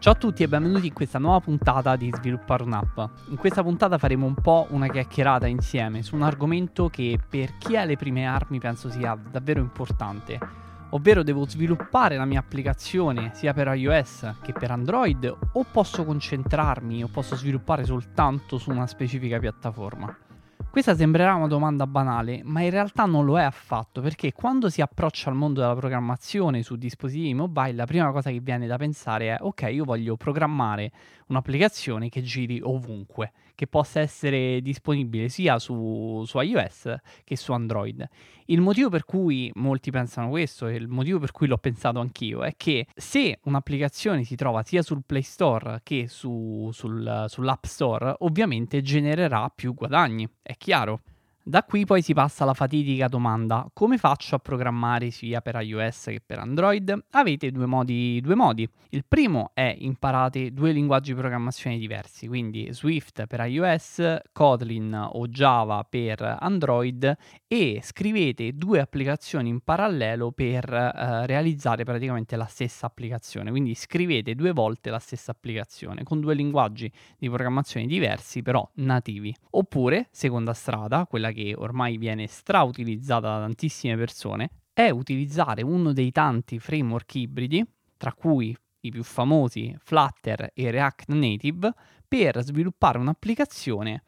Ciao a tutti e benvenuti in questa nuova puntata di Sviluppare un'app. In questa puntata faremo un po' una chiacchierata insieme su un argomento che per chi ha le prime armi penso sia davvero importante. Ovvero devo sviluppare la mia applicazione sia per iOS che per Android o posso concentrarmi o posso sviluppare soltanto su una specifica piattaforma? Questa sembrerà una domanda banale, ma in realtà non lo è affatto, perché quando si approccia al mondo della programmazione su dispositivi mobile, la prima cosa che viene da pensare è ok, io voglio programmare un'applicazione che giri ovunque, che possa essere disponibile sia su, su iOS che su Android. Il motivo per cui molti pensano questo e il motivo per cui l'ho pensato anch'io è che se un'applicazione si trova sia sul Play Store che su, sul, sull'App Store, ovviamente genererà più guadagni, è chiaro. Da qui poi si passa alla fatidica domanda: come faccio a programmare sia per iOS che per Android? Avete due modi, due modi. Il primo è imparate due linguaggi di programmazione diversi, quindi Swift per iOS, Kotlin o Java per Android e scrivete due applicazioni in parallelo per eh, realizzare praticamente la stessa applicazione. Quindi scrivete due volte la stessa applicazione con due linguaggi di programmazione diversi, però nativi. Oppure, seconda strada, quella che che ormai viene strautilizzata da tantissime persone, è utilizzare uno dei tanti framework ibridi, tra cui i più famosi Flutter e React Native, per sviluppare un'applicazione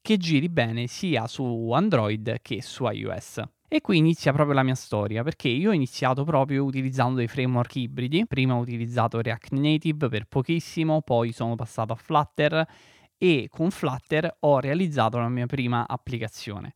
che giri bene sia su Android che su iOS. E qui inizia proprio la mia storia, perché io ho iniziato proprio utilizzando dei framework ibridi. Prima ho utilizzato React Native per pochissimo, poi sono passato a Flutter e con Flutter ho realizzato la mia prima applicazione.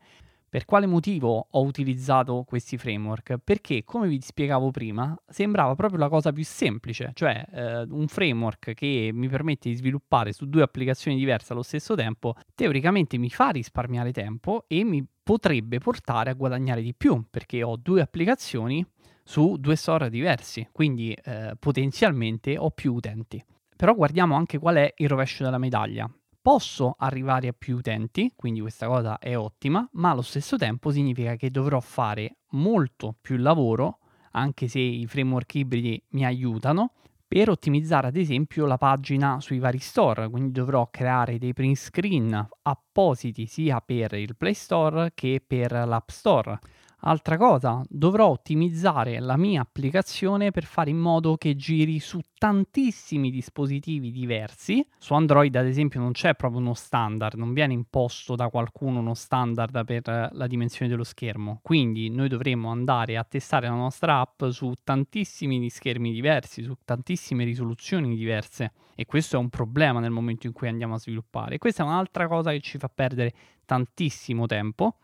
Per quale motivo ho utilizzato questi framework? Perché, come vi spiegavo prima, sembrava proprio la cosa più semplice, cioè eh, un framework che mi permette di sviluppare su due applicazioni diverse allo stesso tempo, teoricamente mi fa risparmiare tempo e mi potrebbe portare a guadagnare di più, perché ho due applicazioni su due store diversi, quindi eh, potenzialmente ho più utenti. Però guardiamo anche qual è il rovescio della medaglia posso arrivare a più utenti, quindi questa cosa è ottima, ma allo stesso tempo significa che dovrò fare molto più lavoro, anche se i framework ibridi mi aiutano, per ottimizzare ad esempio la pagina sui vari store, quindi dovrò creare dei print screen appositi sia per il Play Store che per l'App Store. Altra cosa, dovrò ottimizzare la mia applicazione per fare in modo che giri su tantissimi dispositivi diversi. Su Android, ad esempio, non c'è proprio uno standard, non viene imposto da qualcuno uno standard per la dimensione dello schermo. Quindi noi dovremo andare a testare la nostra app su tantissimi schermi diversi, su tantissime risoluzioni diverse. E questo è un problema nel momento in cui andiamo a sviluppare. questa è un'altra cosa che ci fa perdere tantissimo tempo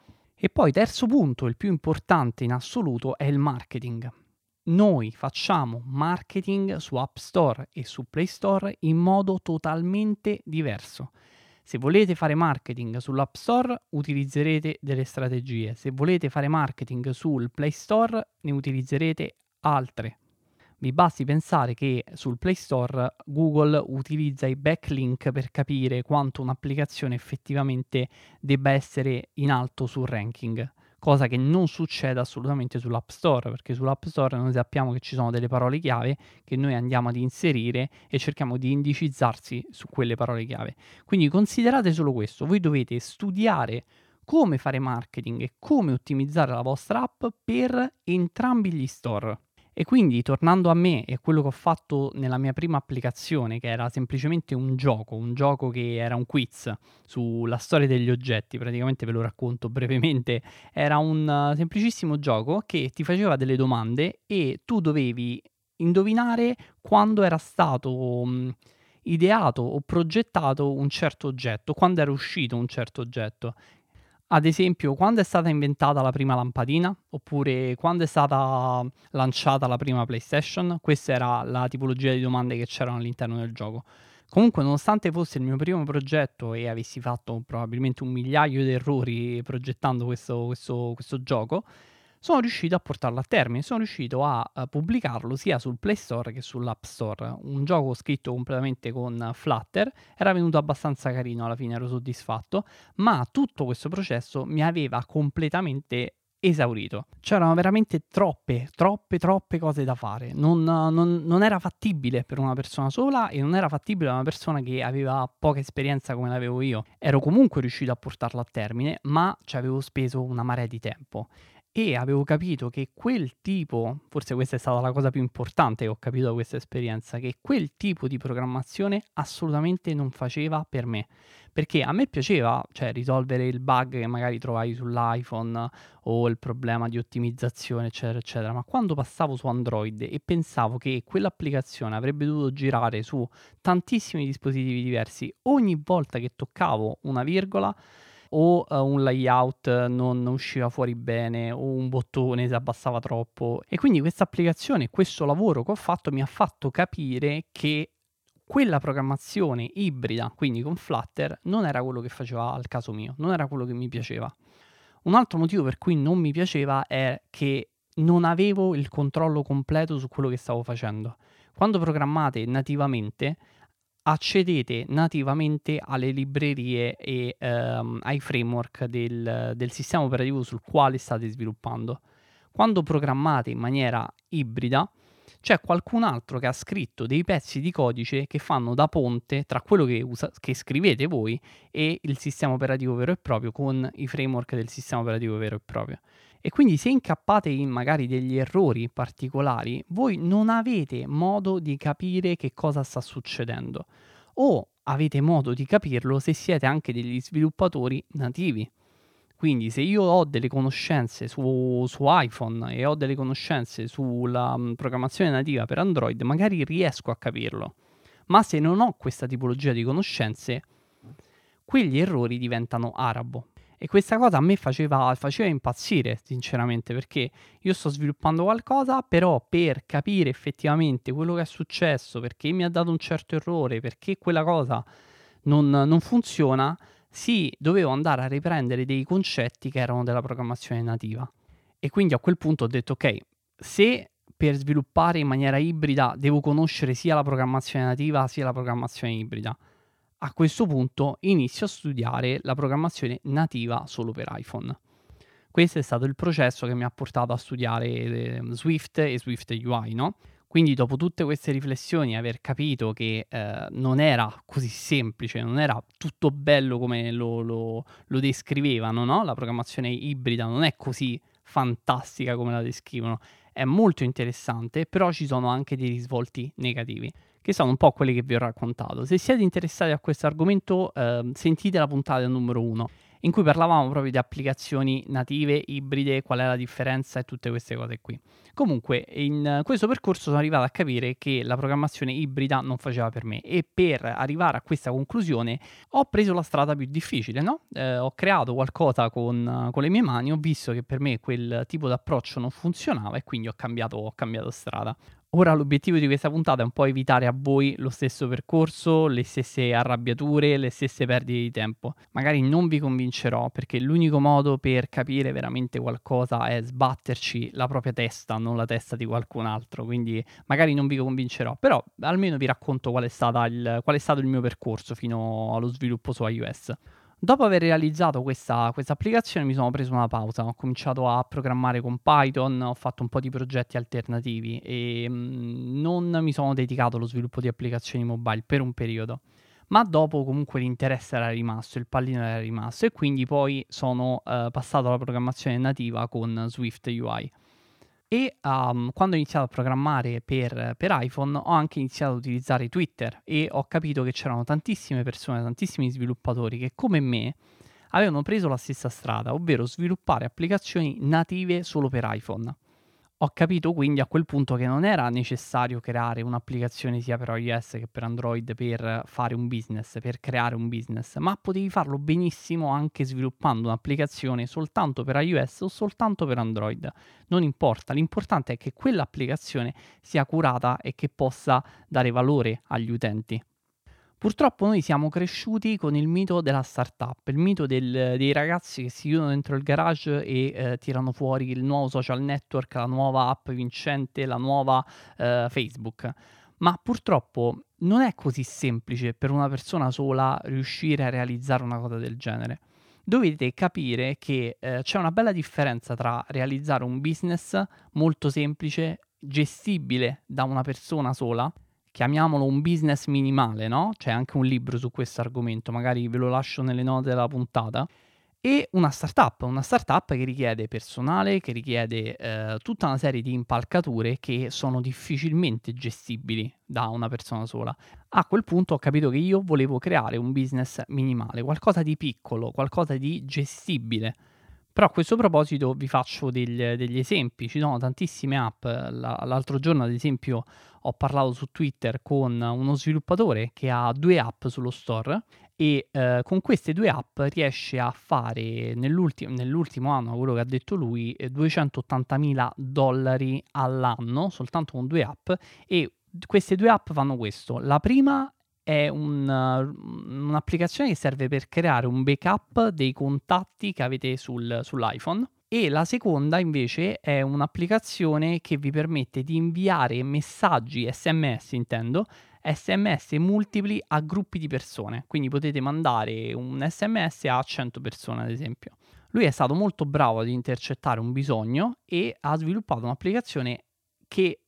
e poi terzo punto, il più importante in assoluto, è il marketing. Noi facciamo marketing su App Store e su Play Store in modo totalmente diverso. Se volete fare marketing sull'App Store utilizzerete delle strategie, se volete fare marketing sul Play Store ne utilizzerete altre. Vi basti pensare che sul Play Store Google utilizza i backlink per capire quanto un'applicazione effettivamente debba essere in alto sul ranking, cosa che non succede assolutamente sull'App Store, perché sull'App Store noi sappiamo che ci sono delle parole chiave che noi andiamo ad inserire e cerchiamo di indicizzarsi su quelle parole chiave. Quindi considerate solo questo, voi dovete studiare come fare marketing e come ottimizzare la vostra app per entrambi gli store. E quindi tornando a me e quello che ho fatto nella mia prima applicazione, che era semplicemente un gioco, un gioco che era un quiz sulla storia degli oggetti, praticamente ve lo racconto brevemente, era un uh, semplicissimo gioco che ti faceva delle domande e tu dovevi indovinare quando era stato um, ideato o progettato un certo oggetto, quando era uscito un certo oggetto. Ad esempio, quando è stata inventata la prima lampadina? Oppure quando è stata lanciata la prima PlayStation? Questa era la tipologia di domande che c'erano all'interno del gioco. Comunque, nonostante fosse il mio primo progetto e avessi fatto probabilmente un migliaio di errori progettando questo, questo, questo gioco, sono riuscito a portarlo a termine, sono riuscito a, a, pubblicarlo sia sul Play Store che sull'App Store. Un gioco scritto completamente con Flutter, era venuto abbastanza carino, alla fine ero soddisfatto, ma tutto questo processo mi aveva completamente esaurito. C'erano veramente troppe, troppe, troppe cose da fare. Non, non, non, era fattibile per una persona sola e non era fattibile per una persona che aveva poca esperienza come l'avevo io. Ero comunque riuscito a portarlo a termine, ma ci avevo speso una marea di tempo e avevo capito che quel tipo, forse questa è stata la cosa più importante che ho capito da questa esperienza, che quel tipo di programmazione assolutamente non faceva per me. Perché a me piaceva, cioè, risolvere il bug che magari trovai sull'iPhone o il problema di ottimizzazione, eccetera, eccetera. Ma quando passavo su Android e pensavo che quell'applicazione avrebbe dovuto girare su tantissimi dispositivi diversi, ogni volta che toccavo una virgola, o uh, un layout non usciva fuori bene o un bottone si abbassava troppo. E quindi questa applicazione, questo lavoro che ho fatto mi ha fatto capire che quella programmazione ibrida, quindi con Flutter, non era quello che faceva al caso mio, non era quello che mi piaceva. Un altro motivo per cui non mi piaceva è che non avevo il controllo completo su quello che stavo facendo. Quando programmate nativamente, accedete nativamente alle librerie e ehm, ai framework del, del sistema operativo sul quale state sviluppando. Quando programmate in maniera ibrida, c'è qualcun altro che ha scritto dei pezzi di codice che fanno da ponte tra quello che, usa, che, scrivete voi e il sistema operativo vero e proprio con i framework del sistema operativo vero e proprio. E quindi se incappate in magari degli errori particolari, voi non avete modo di capire che cosa sta succedendo o avete modo di capirlo se siete anche degli sviluppatori nativi. Quindi se io ho delle conoscenze su, su iPhone e ho delle conoscenze sulla um, programmazione nativa per Android, magari riesco a capirlo. Ma se non ho questa tipologia di conoscenze, quegli errori diventano arabo. E questa cosa a me faceva, faceva impazzire, sinceramente, perché io sto sviluppando qualcosa, però per capire effettivamente quello che è successo, perché mi ha dato un certo errore, perché quella cosa non, non funziona, sì, dovevo andare a riprendere dei concetti che erano della programmazione nativa. E quindi a quel punto ho detto, ok, se per sviluppare in maniera ibrida devo conoscere sia la programmazione nativa sia la programmazione ibrida, a questo punto inizio a studiare la programmazione nativa solo per iPhone. Questo è stato il processo che mi ha portato a studiare eh, Swift e Swift UI, no? Quindi dopo tutte queste riflessioni, aver capito che eh, non era così semplice, non era tutto bello come lo, lo, lo descrivevano, no? La programmazione ibrida non è così fantastica come la descrivono, è molto interessante, però ci sono anche dei risvolti negativi che sono un po' quelli che vi ho raccontato. Se siete interessati a questo argomento, eh, sentite la puntata numero 1, in cui parlavamo proprio di applicazioni native, ibride, qual è la differenza e tutte queste cose qui. Comunque, in questo percorso sono arrivato a capire che la programmazione ibrida non faceva per me e per arrivare a questa conclusione ho preso la strada più difficile, no? Eh, ho creato qualcosa con, con, le mie mani, ho visto che per me quel tipo di approccio non funzionava e quindi ho cambiato, ho cambiato strada. Ora l'obiettivo di questa puntata è un po' evitare a voi lo stesso percorso, le stesse arrabbiature, le stesse perdite di tempo. Magari non vi convincerò perché l'unico modo per capire veramente qualcosa è sbatterci la propria testa, non la testa di qualcun altro. Quindi magari non vi convincerò, però almeno vi racconto qual è, il, qual è stato il mio percorso fino allo sviluppo su iOS. Dopo aver realizzato questa, applicazione mi sono preso una pausa, ho cominciato a programmare con Python, ho fatto un po' di progetti alternativi e mm, non mi sono dedicato allo sviluppo di applicazioni mobile per un periodo. Ma dopo comunque l'interesse era rimasto, il pallino era rimasto e quindi poi sono uh, passato alla programmazione nativa con Swift UI. E um, quando ho iniziato a programmare per, per, iPhone ho anche iniziato ad utilizzare Twitter e ho capito che c'erano tantissime persone, tantissimi sviluppatori che come me avevano preso la stessa strada, ovvero sviluppare applicazioni native solo per iPhone. Ho capito quindi a quel punto che non era necessario creare un'applicazione sia per iOS che per Android per fare un business, per creare un business, ma potevi farlo benissimo anche sviluppando un'applicazione soltanto per iOS o soltanto per Android. Non importa, l'importante è che quell'applicazione sia curata e che possa dare valore agli utenti. Purtroppo noi siamo cresciuti con il mito della startup, il mito del, dei ragazzi che si chiudono dentro il garage e eh, tirano fuori il nuovo social network, la nuova app vincente, la nuova eh, Facebook. Ma purtroppo non è così semplice per una persona sola riuscire a realizzare una cosa del genere. dovete capire che eh, c'è una bella differenza tra realizzare un business molto semplice, gestibile da una persona sola, chiamiamolo un business minimale, no? C'è anche un libro su questo argomento, magari ve lo lascio nelle note della puntata e una startup, una startup che richiede personale, che richiede eh, tutta una serie di impalcature che sono difficilmente gestibili da una persona sola. A quel punto ho capito che io volevo creare un business minimale, qualcosa di piccolo, qualcosa di gestibile. Però a questo proposito vi faccio degli, degli esempi, ci sono tantissime app, l'altro giorno ad esempio ho parlato su Twitter con uno sviluppatore che ha due app sullo store e eh, con queste due app riesce a fare nell'ultimo, nell'ultimo anno, quello che ha detto lui, 280.000 eh, dollari all'anno soltanto con due app. E queste due app fanno questo. La prima è un, un'applicazione che serve per creare un backup dei contatti che avete sul, sull'iPhone e la seconda invece è un'applicazione che vi permette di inviare messaggi SMS, intendo, sms multipli a gruppi di persone, quindi potete mandare un sms a 100 persone ad esempio. Lui è stato molto bravo ad intercettare un bisogno e ha sviluppato un'applicazione che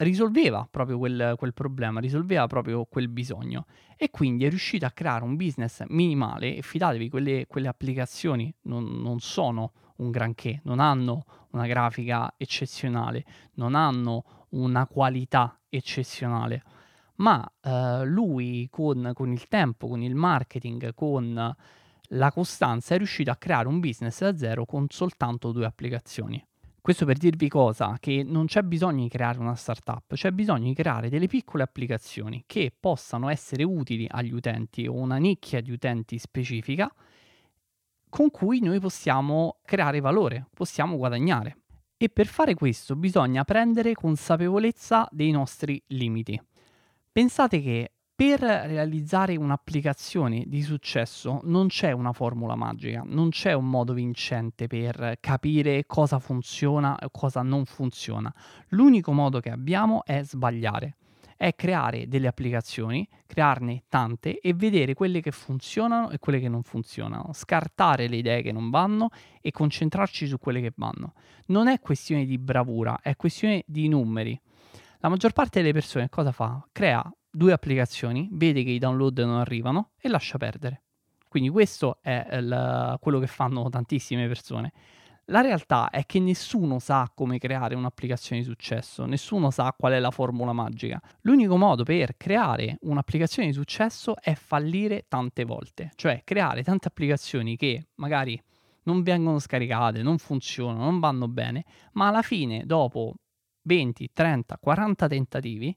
risolveva proprio quel, quel, problema, risolveva proprio quel bisogno e quindi è riuscito a creare un business minimale e fidatevi, quelle, quelle applicazioni non, non, sono un granché, non hanno una grafica eccezionale, non hanno una qualità eccezionale ma eh, lui con, con, il tempo, con il marketing, con la costanza è riuscito a creare un business da zero con soltanto due applicazioni. Questo per dirvi cosa? Che non c'è bisogno di creare una startup, c'è bisogno di creare delle piccole applicazioni che possano essere utili agli utenti o una nicchia di utenti specifica con cui noi possiamo creare valore, possiamo guadagnare. E per fare questo bisogna prendere consapevolezza dei nostri limiti. Pensate che per realizzare un'applicazione di successo non c'è una formula magica, non c'è un modo vincente per capire cosa funziona e cosa non funziona. L'unico modo che abbiamo è sbagliare, è creare delle applicazioni, crearne tante e vedere quelle che funzionano e quelle che non funzionano, scartare le idee che non vanno e concentrarci su quelle che vanno. Non è questione di bravura, è questione di numeri. La maggior parte delle persone cosa fa? Crea due applicazioni, vede che i download non arrivano e lascia perdere. Quindi questo è il, quello che fanno tantissime persone. La realtà è che nessuno sa come creare un'applicazione di successo, nessuno sa qual è la formula magica. L'unico modo per creare un'applicazione di successo è fallire tante volte, cioè creare tante applicazioni che magari non vengono scaricate, non funzionano, non vanno bene, ma alla fine, dopo 20, 30, 40 tentativi,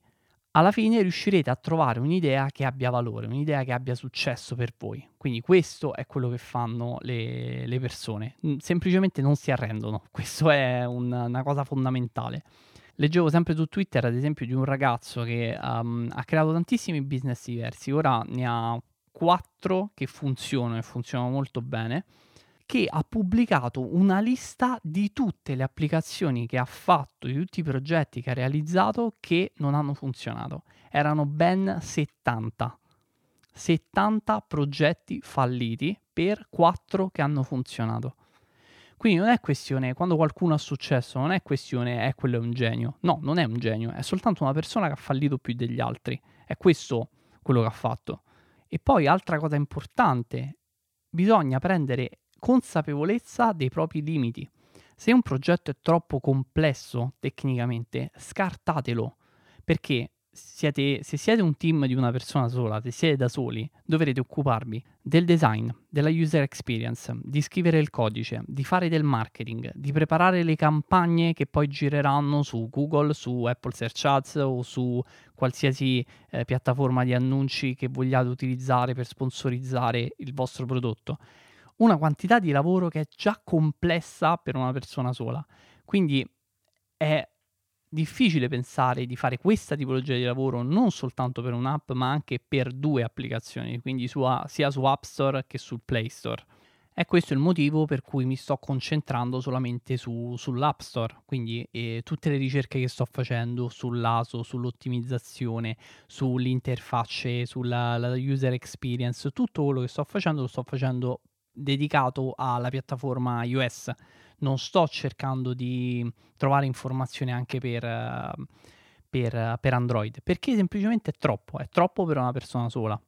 alla fine riuscirete a trovare un'idea che abbia valore, un'idea che abbia successo per voi. Quindi questo è quello che fanno le, le persone, semplicemente non si arrendono, questo è un, una cosa fondamentale. Leggevo sempre su Twitter, ad esempio, di un ragazzo che um, ha creato tantissimi business diversi, ora ne ha quattro che funzionano e funzionano molto bene che ha pubblicato una lista di tutte le applicazioni che ha fatto, di tutti i progetti che ha realizzato che non hanno funzionato. Erano ben 70. 70 progetti falliti per 4 che hanno funzionato. Quindi non è questione, quando qualcuno ha successo, non è questione, è quello è un genio. No, non è un genio, è soltanto una persona che ha fallito più degli altri. È questo quello che ha fatto. E poi, altra cosa importante, bisogna prendere consapevolezza dei propri limiti. Se un progetto è troppo complesso tecnicamente, scartatelo, perché siete, se siete un team di una persona sola, se siete da soli, dovrete occuparvi del design, della user experience, di scrivere il codice, di fare del marketing, di preparare le campagne che poi gireranno su Google, su Apple Search Ads o su qualsiasi eh, piattaforma di annunci che vogliate utilizzare per sponsorizzare il vostro prodotto una quantità di lavoro che è già complessa per una persona sola. Quindi è difficile pensare di fare questa tipologia di lavoro non soltanto per un'app, ma anche per due applicazioni, quindi su, sia su App Store che sul Play Store. E questo è il motivo per cui mi sto concentrando solamente su, sull'App Store, quindi eh, tutte le ricerche che sto facendo sull'ASO, sull'ottimizzazione, sull'interfacce, sulla user experience, tutto quello che sto facendo lo sto facendo dedicato alla piattaforma iOS. Non sto cercando di trovare informazioni anche per, per, per Android, perché semplicemente è troppo, è troppo per una persona sola.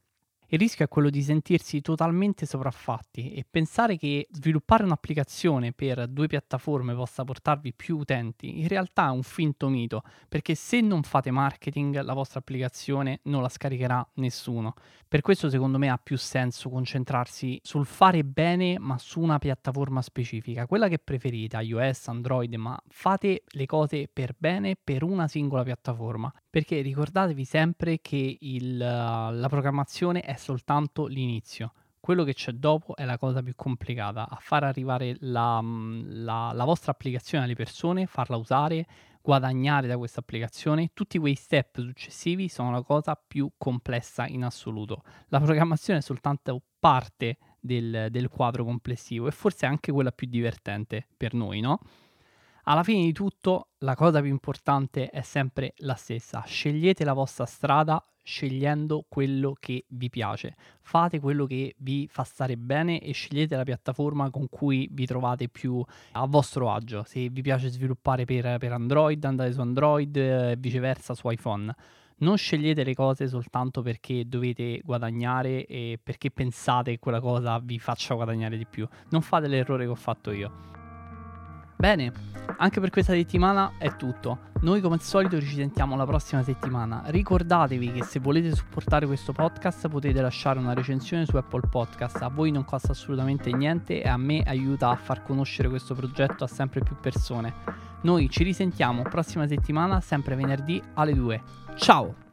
Il rischio è quello di sentirsi totalmente sopraffatti e pensare che sviluppare un'applicazione per due piattaforme possa portarvi più utenti in realtà è un finto mito, perché se non fate marketing la vostra applicazione non la scaricherà nessuno. Per questo secondo me ha più senso concentrarsi sul fare bene ma su una piattaforma specifica, quella che preferite, iOS, Android, ma fate le cose per bene per una singola piattaforma, perché ricordatevi sempre che il, la programmazione è soltanto l'inizio. Quello che c'è dopo è la cosa più complicata, a far arrivare la, la, la vostra applicazione alle persone, farla usare, guadagnare da questa applicazione, tutti quei step successivi sono la cosa più complessa in assoluto. La programmazione è soltanto parte del, del quadro complessivo e forse anche quella più divertente per noi, no? Alla fine di tutto, la cosa più importante è sempre la stessa. Scegliete la vostra strada scegliendo quello che vi piace. Fate quello che vi fa stare bene e scegliete la piattaforma con cui vi trovate più a vostro agio. Se vi piace sviluppare per, per Android, andate su Android e eh, viceversa su iPhone. Non scegliete le cose soltanto perché dovete guadagnare e perché pensate che quella cosa vi faccia guadagnare di più. Non fate l'errore che ho fatto io. Bene, anche per questa settimana è tutto. Noi come al solito ci sentiamo la prossima settimana. Ricordatevi che se volete supportare questo podcast potete lasciare una recensione su Apple Podcast. A voi non costa assolutamente niente e a me aiuta a far conoscere questo progetto a sempre più persone. Noi ci risentiamo prossima settimana, sempre venerdì alle 2. Ciao!